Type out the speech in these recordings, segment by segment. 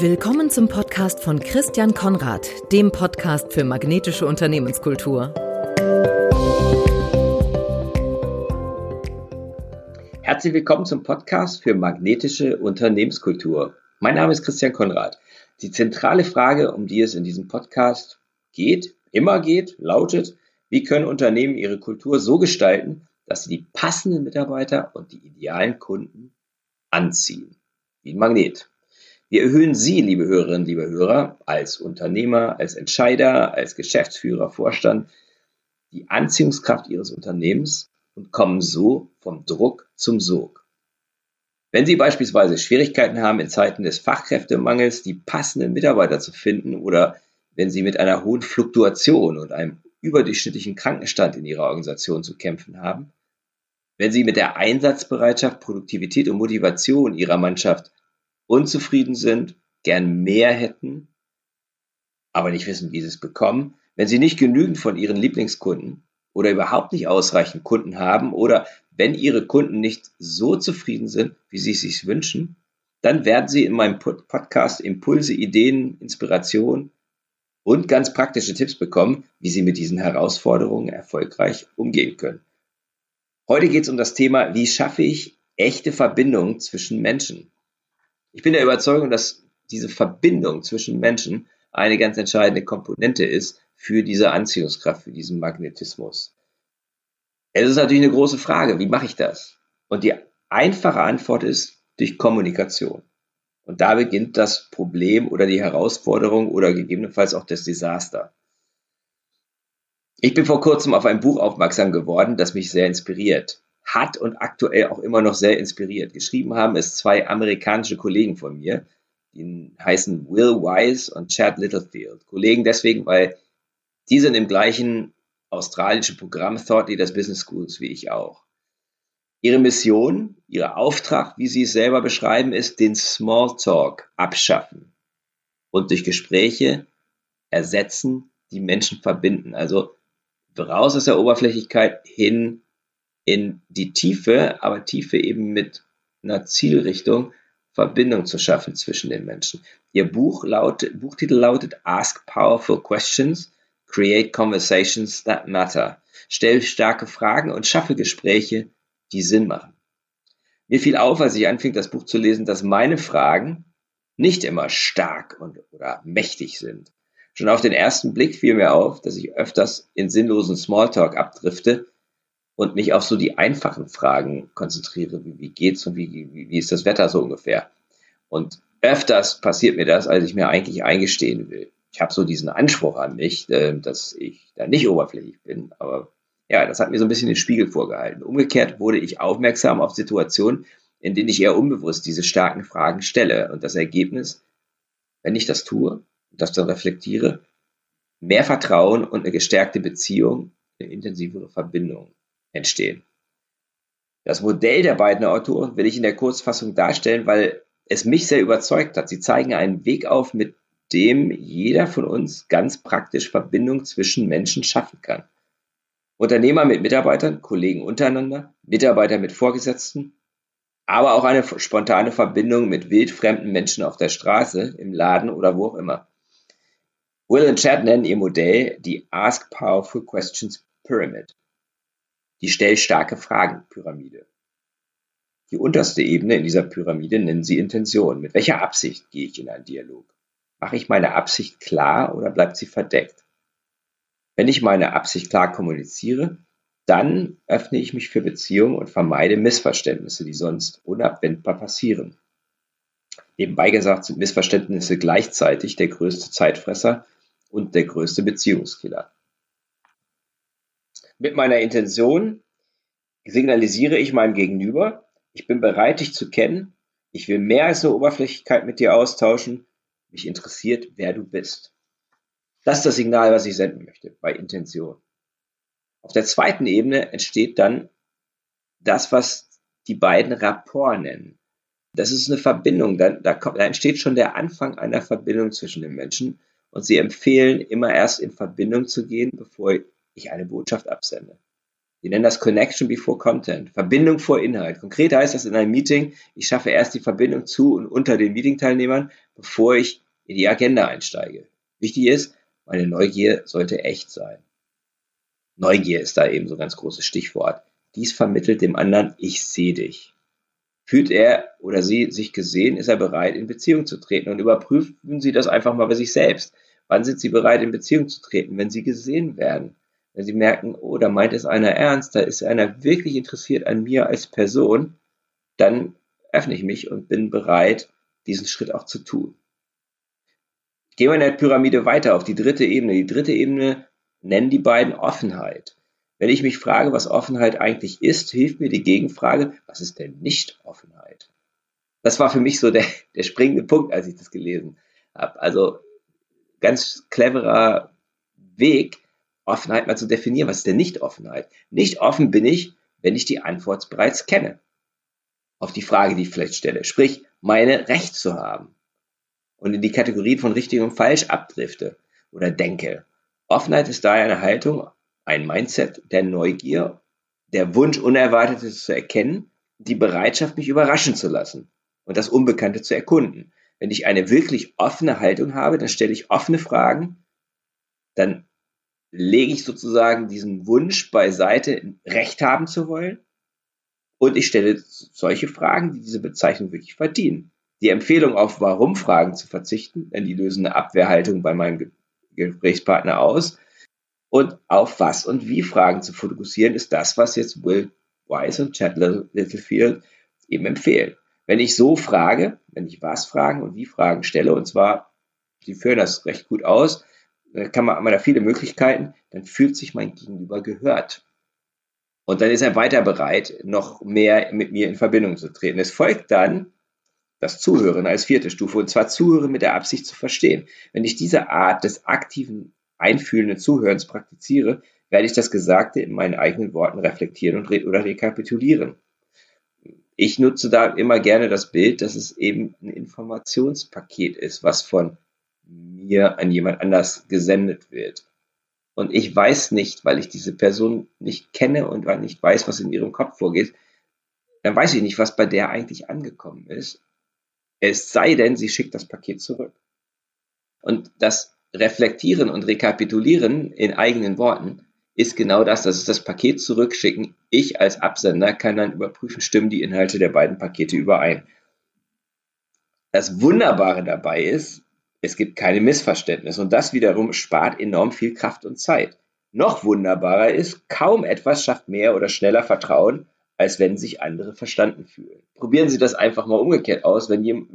Willkommen zum Podcast von Christian Konrad, dem Podcast für magnetische Unternehmenskultur. Herzlich willkommen zum Podcast für magnetische Unternehmenskultur. Mein Name ist Christian Konrad. Die zentrale Frage, um die es in diesem Podcast geht, immer geht, lautet, wie können Unternehmen ihre Kultur so gestalten, dass sie die passenden Mitarbeiter und die idealen Kunden anziehen? Wie ein Magnet. Wir erhöhen Sie, liebe Hörerinnen, liebe Hörer, als Unternehmer, als Entscheider, als Geschäftsführer, Vorstand, die Anziehungskraft Ihres Unternehmens und kommen so vom Druck zum Sog. Wenn Sie beispielsweise Schwierigkeiten haben, in Zeiten des Fachkräftemangels die passenden Mitarbeiter zu finden oder wenn Sie mit einer hohen Fluktuation und einem überdurchschnittlichen Krankenstand in Ihrer Organisation zu kämpfen haben, wenn Sie mit der Einsatzbereitschaft, Produktivität und Motivation Ihrer Mannschaft unzufrieden sind, gern mehr hätten, aber nicht wissen, wie sie es bekommen, wenn sie nicht genügend von ihren Lieblingskunden oder überhaupt nicht ausreichend Kunden haben oder wenn ihre Kunden nicht so zufrieden sind, wie sie es sich wünschen, dann werden sie in meinem Podcast Impulse, Ideen, Inspiration und ganz praktische Tipps bekommen, wie sie mit diesen Herausforderungen erfolgreich umgehen können. Heute geht es um das Thema, wie schaffe ich echte Verbindungen zwischen Menschen? Ich bin der Überzeugung, dass diese Verbindung zwischen Menschen eine ganz entscheidende Komponente ist für diese Anziehungskraft, für diesen Magnetismus. Es ist natürlich eine große Frage, wie mache ich das? Und die einfache Antwort ist durch Kommunikation. Und da beginnt das Problem oder die Herausforderung oder gegebenenfalls auch das Desaster. Ich bin vor kurzem auf ein Buch aufmerksam geworden, das mich sehr inspiriert hat und aktuell auch immer noch sehr inspiriert. Geschrieben haben es zwei amerikanische Kollegen von mir, die heißen Will Wise und Chad Littlefield. Kollegen deswegen, weil die sind im gleichen australischen Programm Thought Leaders Business Schools wie ich auch. Ihre Mission, ihr Auftrag, wie sie es selber beschreiben, ist den Smalltalk abschaffen und durch Gespräche ersetzen, die Menschen verbinden. Also raus aus der Oberflächlichkeit hin in die Tiefe, aber Tiefe eben mit einer Zielrichtung, Verbindung zu schaffen zwischen den Menschen. Ihr Buch lautet, Buchtitel lautet Ask Powerful Questions, Create Conversations That Matter. Stell starke Fragen und schaffe Gespräche, die Sinn machen. Mir fiel auf, als ich anfing, das Buch zu lesen, dass meine Fragen nicht immer stark und, oder mächtig sind. Schon auf den ersten Blick fiel mir auf, dass ich öfters in sinnlosen Smalltalk abdrifte, und mich auf so die einfachen Fragen konzentriere, wie, wie geht's und wie, wie, wie ist das Wetter so ungefähr. Und öfters passiert mir das, als ich mir eigentlich eingestehen will. Ich habe so diesen Anspruch an mich, äh, dass ich da nicht oberflächlich bin, aber ja, das hat mir so ein bisschen den Spiegel vorgehalten. Umgekehrt wurde ich aufmerksam auf Situationen, in denen ich eher unbewusst diese starken Fragen stelle. Und das Ergebnis, wenn ich das tue, das dann reflektiere, mehr Vertrauen und eine gestärkte Beziehung, eine intensivere Verbindung entstehen. Das Modell der beiden Autoren will ich in der Kurzfassung darstellen, weil es mich sehr überzeugt hat. Sie zeigen einen Weg auf, mit dem jeder von uns ganz praktisch Verbindung zwischen Menschen schaffen kann. Unternehmer mit Mitarbeitern, Kollegen untereinander, Mitarbeiter mit Vorgesetzten, aber auch eine spontane Verbindung mit wildfremden Menschen auf der Straße, im Laden oder wo auch immer. Will und Chad nennen ihr Modell die Ask Powerful Questions Pyramid die stellstarke Fragen-Pyramide. Die unterste Ebene in dieser Pyramide nennen sie Intention. Mit welcher Absicht gehe ich in einen Dialog? Mache ich meine Absicht klar oder bleibt sie verdeckt? Wenn ich meine Absicht klar kommuniziere, dann öffne ich mich für Beziehungen und vermeide Missverständnisse, die sonst unabwendbar passieren. Nebenbei gesagt sind Missverständnisse gleichzeitig der größte Zeitfresser und der größte Beziehungskiller. Mit meiner Intention signalisiere ich meinem Gegenüber, ich bin bereit, dich zu kennen, ich will mehr als eine Oberflächlichkeit mit dir austauschen, mich interessiert, wer du bist. Das ist das Signal, was ich senden möchte bei Intention. Auf der zweiten Ebene entsteht dann das, was die beiden Rapport nennen. Das ist eine Verbindung, da, da, kommt, da entsteht schon der Anfang einer Verbindung zwischen den Menschen und sie empfehlen immer erst in Verbindung zu gehen, bevor ich eine Botschaft absende. Wir nennen das Connection before Content, Verbindung vor Inhalt. Konkret heißt das in einem Meeting, ich schaffe erst die Verbindung zu und unter den Meetingteilnehmern, bevor ich in die Agenda einsteige. Wichtig ist, meine Neugier sollte echt sein. Neugier ist da eben so ein ganz großes Stichwort. Dies vermittelt dem anderen, ich sehe dich. Fühlt er oder sie sich gesehen, ist er bereit, in Beziehung zu treten und überprüfen Sie das einfach mal bei sich selbst. Wann sind Sie bereit, in Beziehung zu treten? Wenn Sie gesehen werden. Wenn Sie merken, oh, da meint es einer ernst, da ist einer wirklich interessiert an mir als Person, dann öffne ich mich und bin bereit, diesen Schritt auch zu tun. Gehen wir in der Pyramide weiter auf die dritte Ebene. Die dritte Ebene nennen die beiden Offenheit. Wenn ich mich frage, was Offenheit eigentlich ist, hilft mir die Gegenfrage, was ist denn nicht Offenheit? Das war für mich so der, der springende Punkt, als ich das gelesen habe. Also ganz cleverer Weg, Offenheit mal zu definieren. Was ist denn nicht Offenheit? Nicht offen bin ich, wenn ich die Antwort bereits kenne. Auf die Frage, die ich vielleicht stelle. Sprich, meine Recht zu haben. Und in die Kategorien von richtig und falsch abdrifte oder denke. Offenheit ist daher eine Haltung, ein Mindset der Neugier, der Wunsch, Unerwartetes zu erkennen, die Bereitschaft, mich überraschen zu lassen und das Unbekannte zu erkunden. Wenn ich eine wirklich offene Haltung habe, dann stelle ich offene Fragen, dann lege ich sozusagen diesen Wunsch beiseite, Recht haben zu wollen. Und ich stelle solche Fragen, die diese Bezeichnung wirklich verdienen. Die Empfehlung auf Warum-Fragen zu verzichten, denn die lösen eine Abwehrhaltung bei meinem Gesprächspartner aus. Und auf Was und Wie Fragen zu fokussieren, ist das, was jetzt Will Wise und Chad Littlefield eben empfehlen. Wenn ich so frage, wenn ich was Fragen und wie Fragen stelle, und zwar, sie führen das recht gut aus, dann kann man, haben wir da viele Möglichkeiten, dann fühlt sich mein Gegenüber gehört. Und dann ist er weiter bereit, noch mehr mit mir in Verbindung zu treten. Es folgt dann das Zuhören als vierte Stufe, und zwar Zuhören mit der Absicht zu verstehen. Wenn ich diese Art des aktiven, einfühlenden Zuhörens praktiziere, werde ich das Gesagte in meinen eigenen Worten reflektieren und re oder rekapitulieren ich nutze da immer gerne das Bild, dass es eben ein Informationspaket ist, was von mir an jemand anders gesendet wird. Und ich weiß nicht, weil ich diese Person nicht kenne und weil ich nicht weiß, was in ihrem Kopf vorgeht, dann weiß ich nicht, was bei der eigentlich angekommen ist. Es sei denn, sie schickt das Paket zurück. Und das Reflektieren und Rekapitulieren in eigenen Worten ist genau das, das ist das Paket zurückschicken. Ich als Absender kann dann überprüfen, stimmen die Inhalte der beiden Pakete überein. Das Wunderbare dabei ist, es gibt keine Missverständnisse und das wiederum spart enorm viel Kraft und Zeit. Noch wunderbarer ist, kaum etwas schafft mehr oder schneller Vertrauen, als wenn sich andere verstanden fühlen. Probieren Sie das einfach mal umgekehrt aus, wenn, jemand,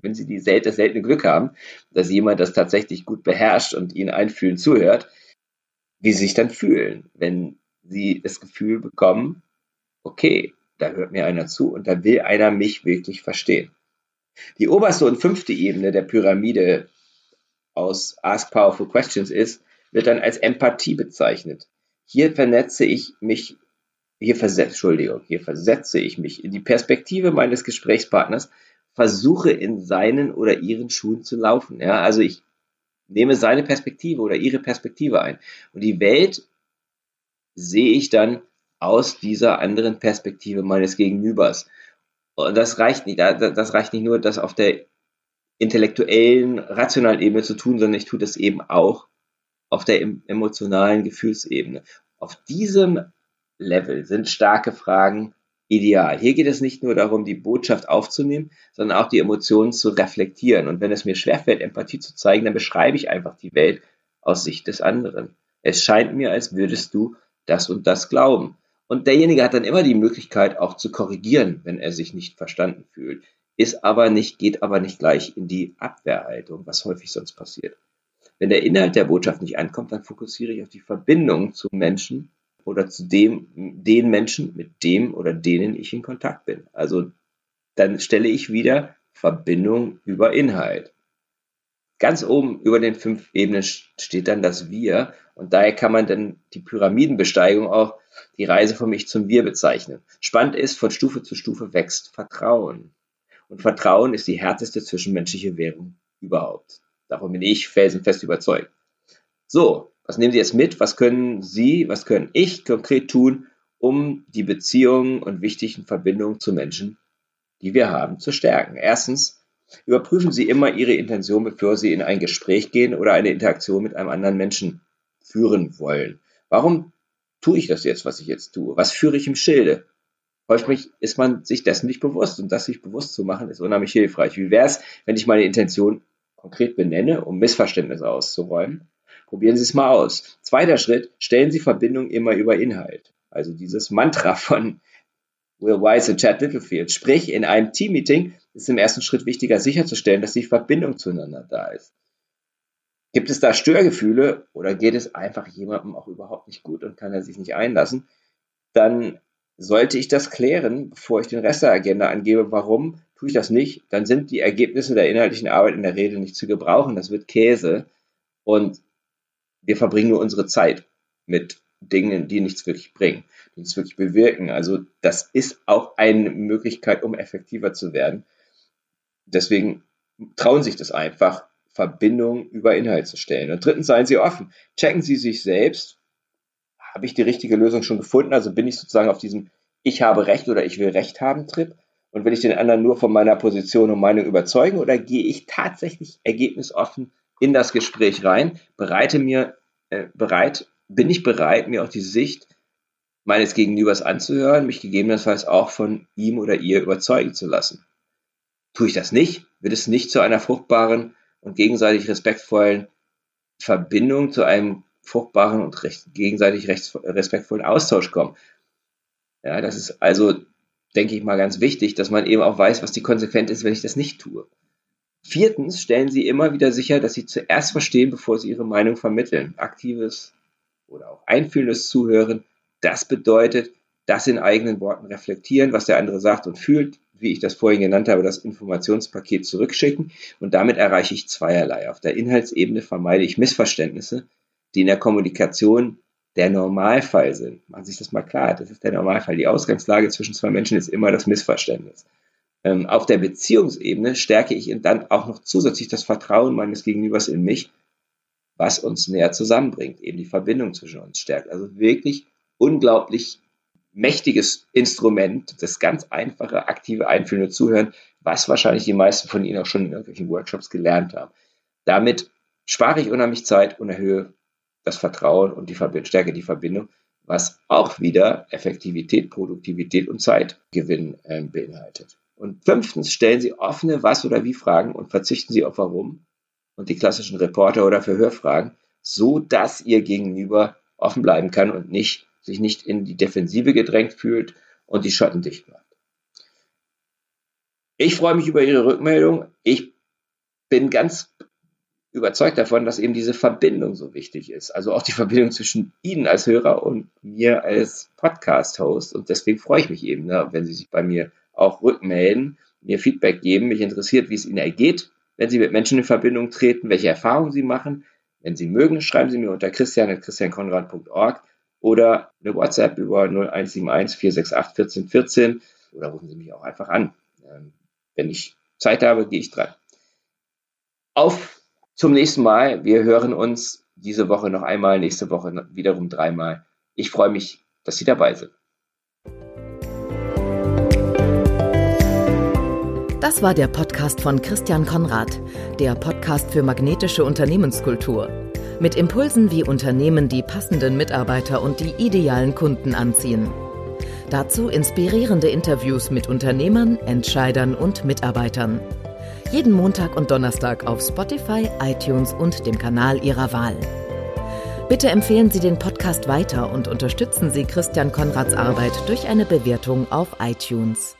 wenn Sie die sel das seltene Glück haben, dass jemand das tatsächlich gut beherrscht und Ihnen einfühlen zuhört, wie sie sich dann fühlen, wenn sie das Gefühl bekommen, okay, da hört mir einer zu und da will einer mich wirklich verstehen. Die oberste und fünfte Ebene der Pyramide aus Ask Powerful Questions ist, wird dann als Empathie bezeichnet. Hier vernetze ich mich, hier versetze, Entschuldigung, hier versetze ich mich in die Perspektive meines Gesprächspartners, versuche in seinen oder ihren Schuhen zu laufen. Ja, also ich nehme seine Perspektive oder ihre Perspektive ein. Und die Welt sehe ich dann aus dieser anderen Perspektive meines Gegenübers. Und das reicht nicht, das reicht nicht nur, das auf der intellektuellen, rationalen Ebene zu tun, sondern ich tue das eben auch auf der emotionalen Gefühlsebene. Auf diesem Level sind starke Fragen ideal. Hier geht es nicht nur darum, die Botschaft aufzunehmen, sondern auch die Emotionen zu reflektieren. Und wenn es mir schwerfällt, Empathie zu zeigen, dann beschreibe ich einfach die Welt aus Sicht des anderen. Es scheint mir, als würdest du das und das glauben. Und derjenige hat dann immer die Möglichkeit, auch zu korrigieren, wenn er sich nicht verstanden fühlt. Ist aber nicht, geht aber nicht gleich in die Abwehrhaltung, was häufig sonst passiert. Wenn der Inhalt der Botschaft nicht ankommt, dann fokussiere ich auf die Verbindung zu Menschen, oder zu dem, den Menschen, mit dem oder denen ich in Kontakt bin. Also dann stelle ich wieder Verbindung über Inhalt. Ganz oben über den fünf Ebenen steht dann das Wir und daher kann man dann die Pyramidenbesteigung auch die Reise von mich zum Wir bezeichnen. Spannend ist, von Stufe zu Stufe wächst Vertrauen. Und Vertrauen ist die härteste zwischenmenschliche Währung überhaupt. Davon bin ich felsenfest überzeugt. So, was nehmen Sie jetzt mit? Was können Sie, was können ich konkret tun, um die Beziehungen und wichtigen Verbindungen zu Menschen, die wir haben, zu stärken. Erstens, überprüfen Sie immer Ihre Intention, bevor Sie in ein Gespräch gehen oder eine Interaktion mit einem anderen Menschen führen wollen. Warum tue ich das jetzt, was ich jetzt tue? Was führe ich im Schilde? Häufig ist man sich dessen nicht bewusst und das sich bewusst zu machen, ist unheimlich hilfreich. Wie wäre es, wenn ich meine Intention konkret benenne, um Missverständnisse auszuräumen? Probieren Sie es mal aus. Zweiter Schritt, stellen Sie Verbindung immer über Inhalt. Also dieses Mantra von Will Wise und Chad Littlefield. Sprich, in einem Teammeeting ist im ersten Schritt wichtiger sicherzustellen, dass die Verbindung zueinander da ist. Gibt es da Störgefühle oder geht es einfach jemandem auch überhaupt nicht gut und kann er sich nicht einlassen? Dann sollte ich das klären, bevor ich den Rest der Agenda angebe. Warum tue ich das nicht? Dann sind die Ergebnisse der inhaltlichen Arbeit in der Rede nicht zu gebrauchen. Das wird Käse. Und wir verbringen nur unsere Zeit mit Dingen, die nichts wirklich bringen, die nichts wirklich bewirken. Also das ist auch eine Möglichkeit, um effektiver zu werden. Deswegen trauen sich das einfach, Verbindung über Inhalt zu stellen. Und drittens, seien Sie offen. Checken Sie sich selbst. Habe ich die richtige Lösung schon gefunden? Also bin ich sozusagen auf diesem Ich habe Recht oder Ich will Recht haben Trip? Und will ich den anderen nur von meiner Position und Meinung überzeugen? Oder gehe ich tatsächlich ergebnisoffen in das Gespräch rein, bereite mir äh, bereit, bin ich bereit, mir auch die Sicht meines Gegenübers anzuhören, mich gegebenenfalls auch von ihm oder ihr überzeugen zu lassen. Tue ich das nicht, wird es nicht zu einer fruchtbaren und gegenseitig respektvollen Verbindung, zu einem fruchtbaren und recht, gegenseitig recht, respektvollen Austausch kommen. Ja, das ist also, denke ich mal, ganz wichtig, dass man eben auch weiß, was die Konsequenz ist, wenn ich das nicht tue. Viertens stellen Sie immer wieder sicher, dass Sie zuerst verstehen, bevor Sie Ihre Meinung vermitteln. Aktives oder auch einfühlendes Zuhören, das bedeutet, das in eigenen Worten reflektieren, was der andere sagt und fühlt, wie ich das vorhin genannt habe, das Informationspaket zurückschicken und damit erreiche ich zweierlei. Auf der Inhaltsebene vermeide ich Missverständnisse, die in der Kommunikation der Normalfall sind. Machen Sie sich das mal klar, das ist der Normalfall. Die Ausgangslage zwischen zwei Menschen ist immer das Missverständnis. Ähm, auf der Beziehungsebene stärke ich dann auch noch zusätzlich das Vertrauen meines Gegenübers in mich, was uns näher zusammenbringt, eben die Verbindung zwischen uns stärkt. Also wirklich unglaublich mächtiges Instrument, das ganz einfache, aktive, einfühlende Zuhören, was wahrscheinlich die meisten von Ihnen auch schon in irgendwelchen Workshops gelernt haben. Damit spare ich unheimlich Zeit und erhöhe das Vertrauen und die Verbind stärke die Verbindung, was auch wieder Effektivität, Produktivität und Zeitgewinn äh, beinhaltet. Und fünftens, stellen Sie offene Was- oder Wie-Fragen und verzichten Sie auf Warum und die klassischen Reporter- oder Verhörfragen, so dass Ihr Gegenüber offen bleiben kann und nicht, sich nicht in die Defensive gedrängt fühlt und die Schotten dicht macht. Ich freue mich über Ihre Rückmeldung. Ich bin ganz überzeugt davon, dass eben diese Verbindung so wichtig ist. Also auch die Verbindung zwischen Ihnen als Hörer und mir als Podcast-Host. Und deswegen freue ich mich eben, ne, wenn Sie sich bei mir auch rückmelden, mir Feedback geben. Mich interessiert, wie es Ihnen ergeht, wenn Sie mit Menschen in Verbindung treten, welche Erfahrungen Sie machen. Wenn Sie mögen, schreiben Sie mir unter christian.christiankonrad.org oder eine WhatsApp über 0171 468 1414 oder rufen Sie mich auch einfach an. Ähm, wenn ich Zeit habe, gehe ich dran. Auf zum nächsten Mal. Wir hören uns diese Woche noch einmal, nächste Woche wiederum dreimal. Ich freue mich, dass Sie dabei sind. Das war der Podcast von Christian Konrad, der Podcast für magnetische Unternehmenskultur. Mit Impulsen, wie Unternehmen die passenden Mitarbeiter und die idealen Kunden anziehen. Dazu inspirierende Interviews mit Unternehmern, Entscheidern und Mitarbeitern. Jeden Montag und Donnerstag auf Spotify, iTunes und dem Kanal Ihrer Wahl. Bitte empfehlen Sie den Podcast weiter und unterstützen Sie Christian Konrads Arbeit durch eine Bewertung auf iTunes.